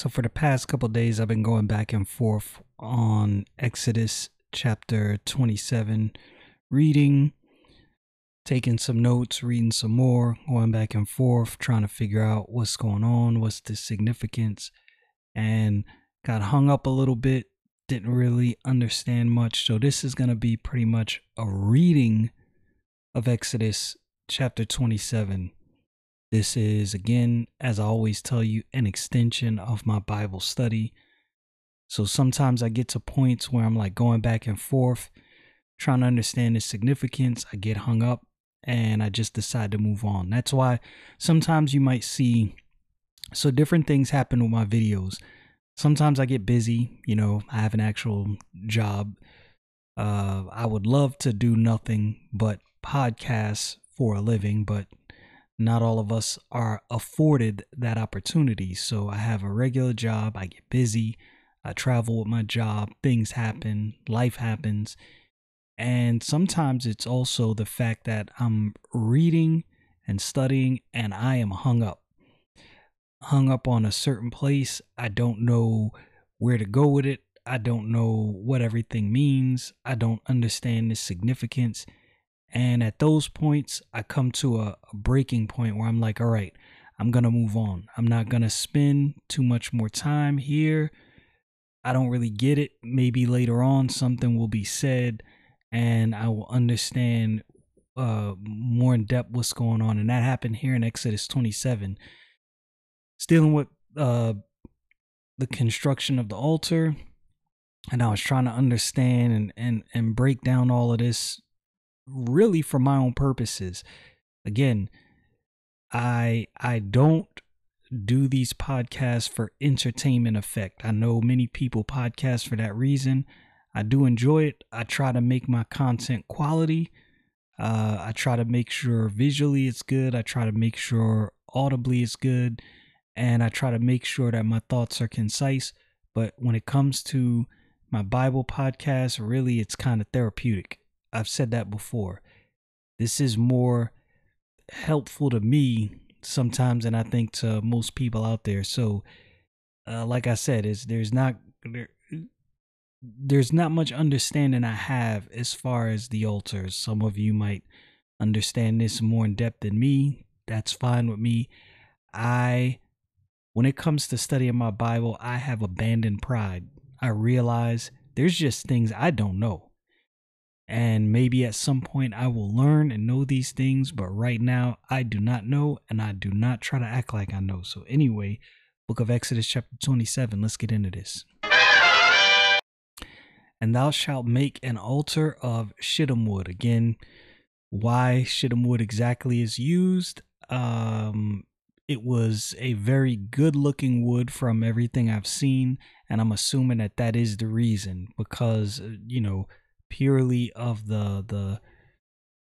So, for the past couple days, I've been going back and forth on Exodus chapter 27, reading, taking some notes, reading some more, going back and forth, trying to figure out what's going on, what's the significance, and got hung up a little bit, didn't really understand much. So, this is going to be pretty much a reading of Exodus chapter 27 this is, again, as I always tell you, an extension of my Bible study. So sometimes I get to points where I'm like going back and forth, trying to understand the significance. I get hung up and I just decide to move on. That's why sometimes you might see so different things happen with my videos. Sometimes I get busy, you know, I have an actual job. Uh, I would love to do nothing but podcasts for a living, but not all of us are afforded that opportunity. So I have a regular job, I get busy, I travel with my job, things happen, life happens. And sometimes it's also the fact that I'm reading and studying and I am hung up. Hung up on a certain place. I don't know where to go with it. I don't know what everything means. I don't understand the significance. And at those points, I come to a, a breaking point where I'm like, all right, I'm going to move on. I'm not going to spend too much more time here. I don't really get it. Maybe later on something will be said and I will understand uh, more in depth what's going on. And that happened here in Exodus 27. It's dealing with uh, the construction of the altar. And I was trying to understand and, and, and break down all of this really for my own purposes. Again, I I don't do these podcasts for entertainment effect. I know many people podcast for that reason. I do enjoy it. I try to make my content quality. Uh, I try to make sure visually it's good. I try to make sure audibly it's good. And I try to make sure that my thoughts are concise. But when it comes to my Bible podcast, really it's kind of therapeutic. I've said that before. This is more helpful to me sometimes than I think to most people out there. So, uh, like I said, is there's not there, there's not much understanding I have as far as the altars. Some of you might understand this more in depth than me. That's fine with me. I, when it comes to studying my Bible, I have abandoned pride. I realize there's just things I don't know. And maybe at some point I will learn and know these things, but right now I do not know and I do not try to act like I know. So, anyway, book of Exodus, chapter 27, let's get into this. And thou shalt make an altar of shittim wood. Again, why shittim wood exactly is used. Um, it was a very good looking wood from everything I've seen, and I'm assuming that that is the reason because, uh, you know, purely of the the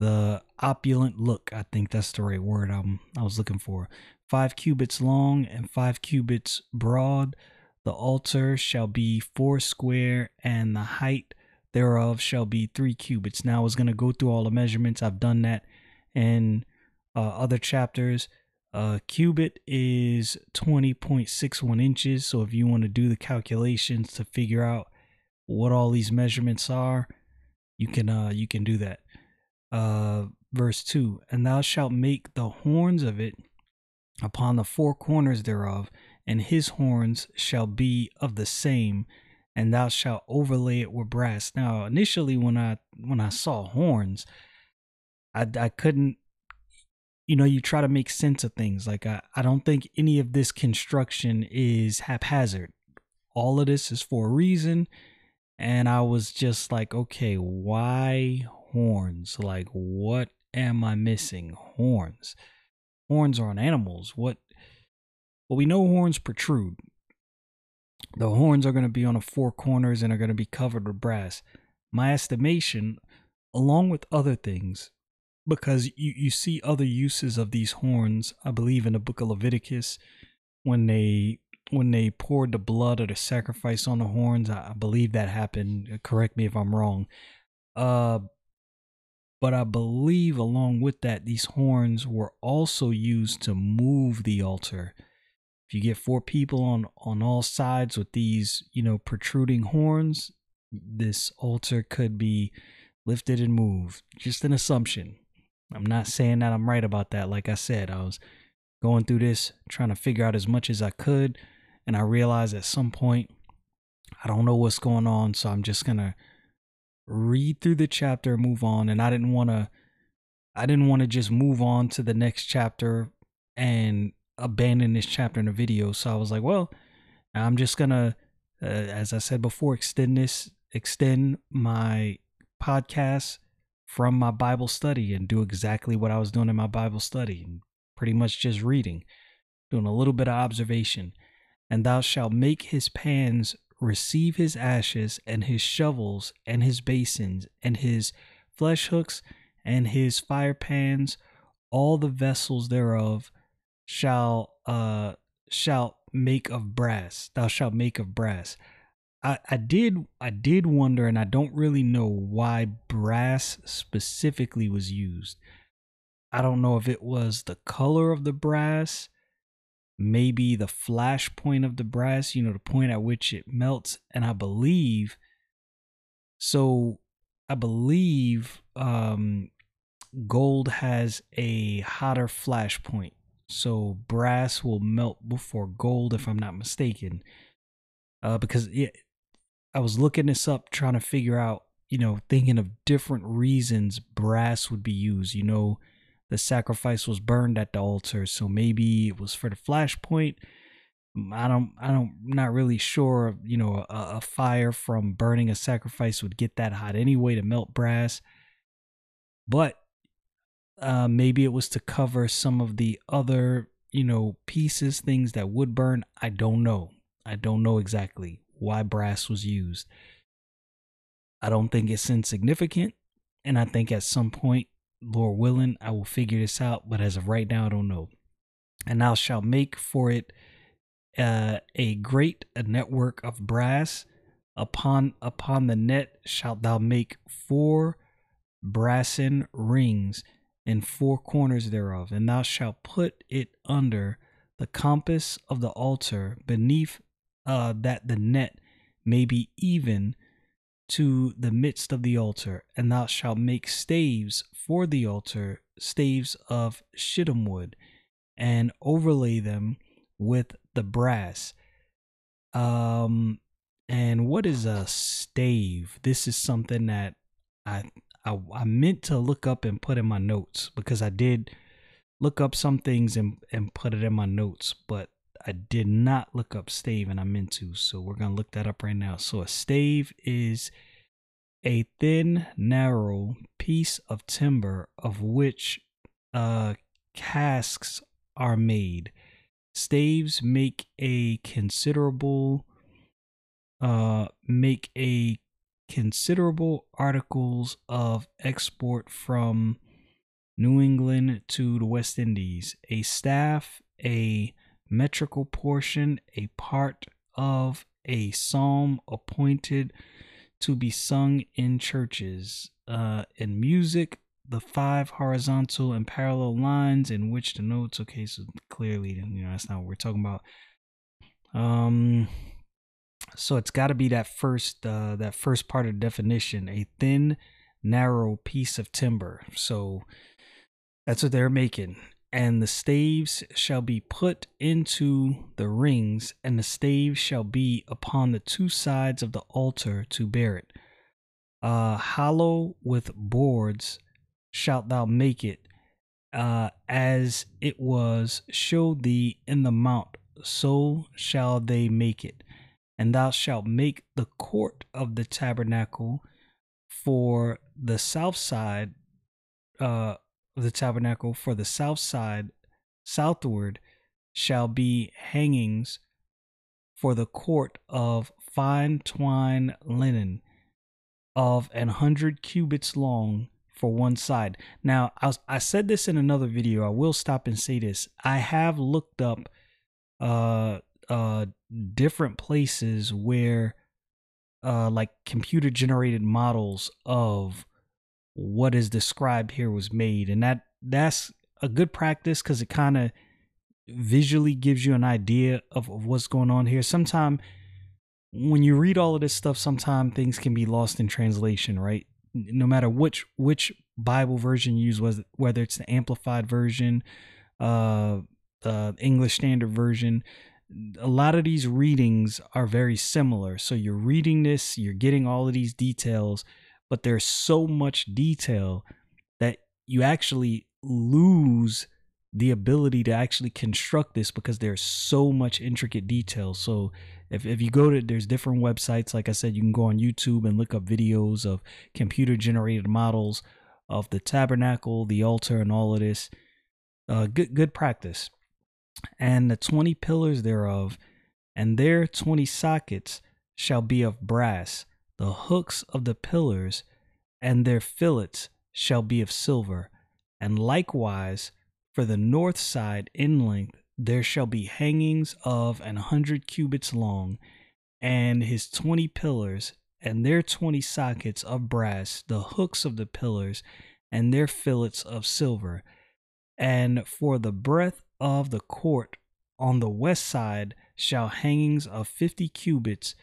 the opulent look. I think that's the right word I'm I was looking for. Five cubits long and five cubits broad. The altar shall be four square, and the height thereof shall be three cubits. Now I was gonna go through all the measurements. I've done that in uh, other chapters. A cubit is 20.61 inches. So if you want to do the calculations to figure out what all these measurements are, you can uh you can do that. Uh verse 2 And thou shalt make the horns of it upon the four corners thereof, and his horns shall be of the same, and thou shalt overlay it with brass. Now, initially, when I when I saw horns, I I couldn't, you know, you try to make sense of things. Like I I don't think any of this construction is haphazard. All of this is for a reason, and I was just like, okay, why horns? Like, what am I missing? Horns. Horns are on animals. What? Well, we know horns protrude. The horns are going to be on the four corners and are going to be covered with brass. My estimation, along with other things, because you, you see other uses of these horns, I believe in the book of Leviticus, when they when they poured the blood of the sacrifice on the horns. I, believe that happened. Correct me if I'm wrong. Uh, but I believe along with that, these horns were also used to move the altar. If you get four people on on all sides with these, you know, protruding horns, this altar could be lifted and moved. Just an assumption. I'm not saying that I'm right about that. Like I said, I was going through this trying to figure out as much as I could, and I realized at some point I don't know what's going on, so I'm just gonna read through the chapter move on. And I didn't want to, I didn't want to just move on to the next chapter and abandon this chapter in the video. So I was like, well, I'm just gonna, uh, as I said before, extend this, extend my podcast from my Bible study and do exactly what I was doing in my Bible study pretty much just reading, doing a little bit of observation. And thou shalt make his pans receive his ashes and his shovels and his basins and his flesh hooks and his fire pans, all the vessels thereof shall uh shall make of brass. Thou shalt make of brass. I, I did I did wonder and I don't really know why brass specifically was used. I don't know if it was the color of the brass maybe the flash point of the brass, you know, the point at which it melts. And I believe, so I believe um, gold has a hotter flash point. So brass will melt before gold, if I'm not mistaken. Uh, because it, I was looking this up, trying to figure out, you know, thinking of different reasons brass would be used. You know, the sacrifice was burned at the altar. So maybe it was for the flashpoint. Mm, I don't, I don't, not really sure. You know, a, a fire from burning a sacrifice would get that hot anyway to melt brass. But uh, maybe it was to cover some of the other, you know, pieces, things that would burn. I don't know. I don't know exactly why brass was used. I don't think it's insignificant. And I think at some point Lord willing, I will figure this out, but as of right now, I don't know. And thou shalt make for it uh, a grate a network of brass. Upon upon the net shalt thou make four brassen rings in four corners thereof, and thou shalt put it under the compass of the altar beneath uh, that the net may be even to the midst of the altar, and thou shalt make staves for the altar, staves of shittim wood, and overlay them with the brass. Um, and what is a stave? This is something that I, I I meant to look up and put in my notes because I did look up some things and and put it in my notes, but I did not look up stave and I meant to. So we're to look that up right now. So a stave is a thin, narrow piece of timber of which uh, casks are made. Staves make a considerable uh, make a considerable articles of export from New England to the West Indies. A staff, a metrical portion, a part of a psalm appointed to be sung in churches. Uh, in music, the five horizontal and parallel lines in which the notes. Okay, so clearly, you know, that's not what we're talking about. Um, so it's got to be that first, uh, that first part of the definition: a thin, narrow piece of timber. So that's what they're making and the staves shall be put into the rings, and the staves shall be upon the two sides of the altar to bear it. Uh, hollow with boards shalt thou make it, uh, as it was showed thee in the mount, so shall they make it. And thou shalt make the court of the tabernacle for the south side, uh, of the tabernacle for the south side, southward, shall be hangings for the court of fine twine linen of an hundred cubits long for one side. Now, I, was, I said this in another video. I will stop and say this. I have looked up uh uh different places where uh like computer generated models of what is described here was made and that that's a good practice cuz it kind of visually gives you an idea of, of what's going on here. Sometimes when you read all of this stuff, sometimes things can be lost in translation, right? No matter which which Bible version you use, was whether it's the amplified version, uh, uh, English Standard Version, a lot of these readings are very similar. So you're reading this, you're getting all of these details, but there's so much detail that you actually lose the ability to actually construct this because there's so much intricate detail. So if, if you go to there's different websites, like I said, you can go on YouTube and look up videos of computer generated models of the tabernacle, the altar, and all of this. Uh, good good practice. And the twenty pillars thereof, and their twenty sockets shall be of brass. The hooks of the pillars and their fillets shall be of silver. And likewise for the north side in length there shall be hangings of an hundred cubits long, and his twenty pillars, and their twenty sockets of brass, the hooks of the pillars, and their fillets of silver. And for the breadth of the court on the west side shall hangings of fifty cubits,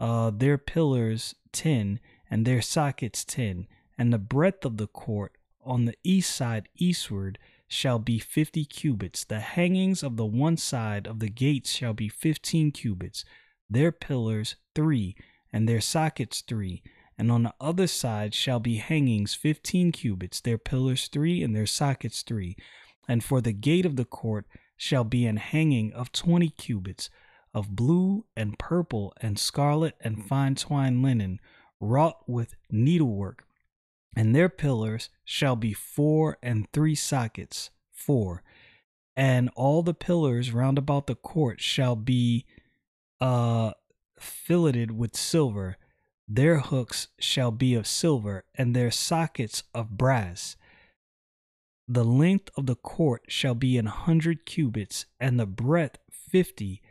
uh, their pillars ten, and their sockets ten, and the breadth of the court on the east side eastward shall be fifty cubits. The hangings of the one side of the gates shall be fifteen cubits, their pillars three, and their sockets three. And on the other side shall be hangings fifteen cubits, their pillars three, and their sockets three. And for the gate of the court shall be an hanging of twenty cubits, of blue and purple and scarlet and fine twined linen, wrought with needlework and their pillars shall be four and three sockets, four. And all the pillars round about the court shall be uh filleted with silver. Their hooks shall be of silver, and their sockets of brass. The length of the court shall be an hundred cubits, and the breadth fifty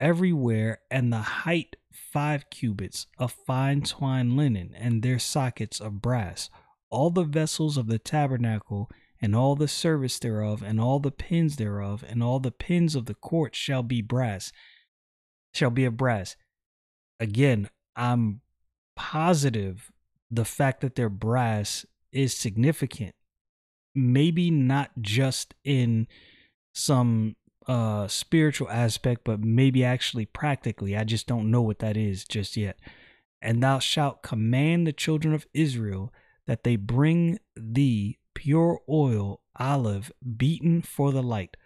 everywhere, and the height five cubits of fine twined linen, and their sockets of brass all the vessels of the tabernacle, and all the service thereof, and all the pins thereof, and all the pins of the court shall be brass, shall be of brass. Again, I'm positive the fact that they're brass is significant. Maybe not just in some uh spiritual aspect, but maybe actually practically. I just don't know what that is just yet. And thou shalt command the children of Israel that they bring thee pure oil, olive, beaten for the light,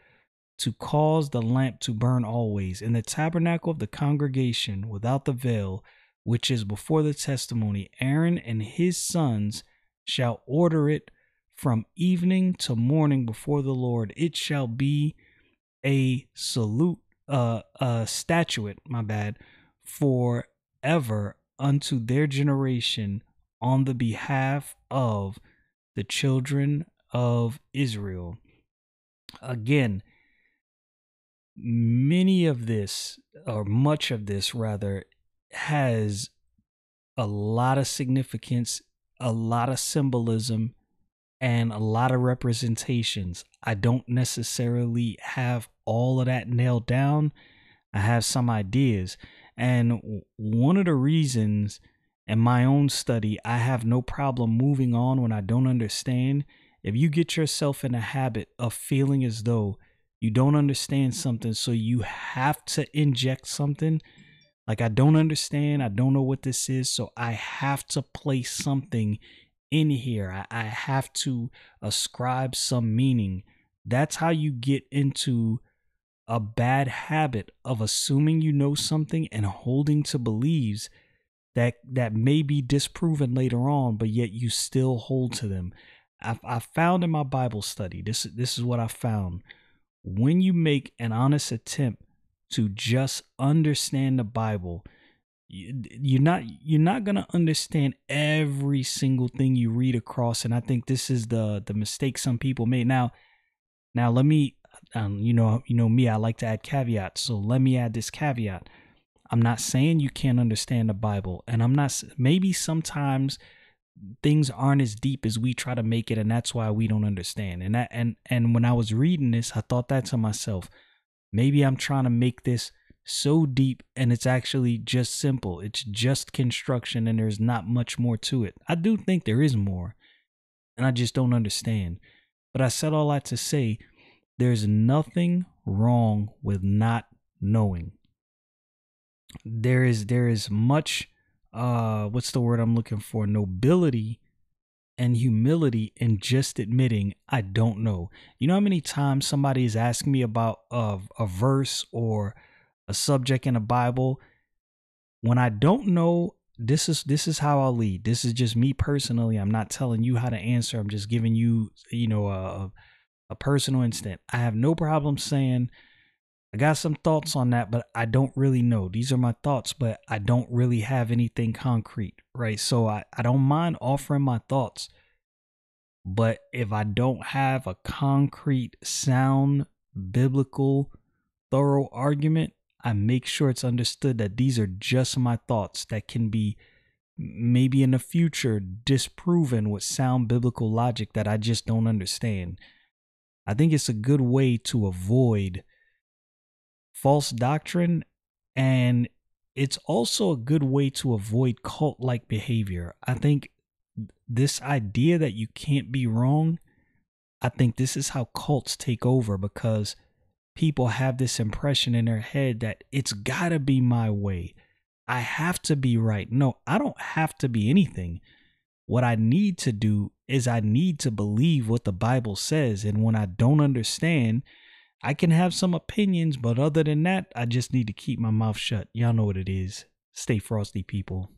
to cause the lamp to burn always in the tabernacle of the congregation without the veil, which is before the testimony. Aaron and his sons shall order it from evening to morning before the Lord. It shall be a salute, uh, a statuette, my bad, forever unto their generation on the behalf of the children of Israel. Again, many of this, or much of this rather, has a lot of significance, a lot of symbolism, and a lot of representations. I don't necessarily have all of that nailed down. I have some ideas. And one of the reasons in my own study, I have no problem moving on when I don't understand. If you get yourself in a habit of feeling as though you don't understand something, so you have to inject something, like I don't understand, I don't know what this is, so I have to place something in here. I, I have to ascribe some meaning. That's how you get into a bad habit of assuming you know something and holding to beliefs that that may be disproven later on, but yet you still hold to them. I, I found in my Bible study, this, this is what I found. When you make an honest attempt to just understand the Bible, you're not you're not gonna understand every single thing you read across, and I think this is the the mistake some people made. Now, now let me, um, you know, you know me, I like to add caveats, so let me add this caveat. I'm not saying you can't understand the Bible, and I'm not maybe sometimes things aren't as deep as we try to make it and that's why we don't understand and that and and when i was reading this i thought that to myself maybe i'm trying to make this so deep and it's actually just simple it's just construction and there's not much more to it i do think there is more and i just don't understand but i said all that to say there's nothing wrong with not knowing there is there is much uh what's the word I'm looking for? Nobility and humility in just admitting I don't know. You know how many times somebody is asking me about a, a verse or a subject in the Bible when I don't know this is this is how I'll lead. This is just me personally. I'm not telling you how to answer. I'm just giving you, you know, a a personal instant. I have no problem saying I got some thoughts on that, but I don't really know. These are my thoughts, but I don't really have anything concrete, right? So I, I don't mind offering my thoughts. But if I don't have a concrete, sound, biblical, thorough argument, I make sure it's understood that these are just my thoughts that can be maybe in the future disproven with sound biblical logic that I just don't understand. I think it's a good way to avoid false doctrine and it's also a good way to avoid cult like behavior. I think this idea that you can't be wrong, I think this is how cults take over because people have this impression in their head that it's got to be my way. I have to be right. No, I don't have to be anything. What I need to do is I need to believe what the Bible says. And when I don't understand, I can have some opinions, but other than that, I just need to keep my mouth shut. Y'all know what it is. Stay frosty, people.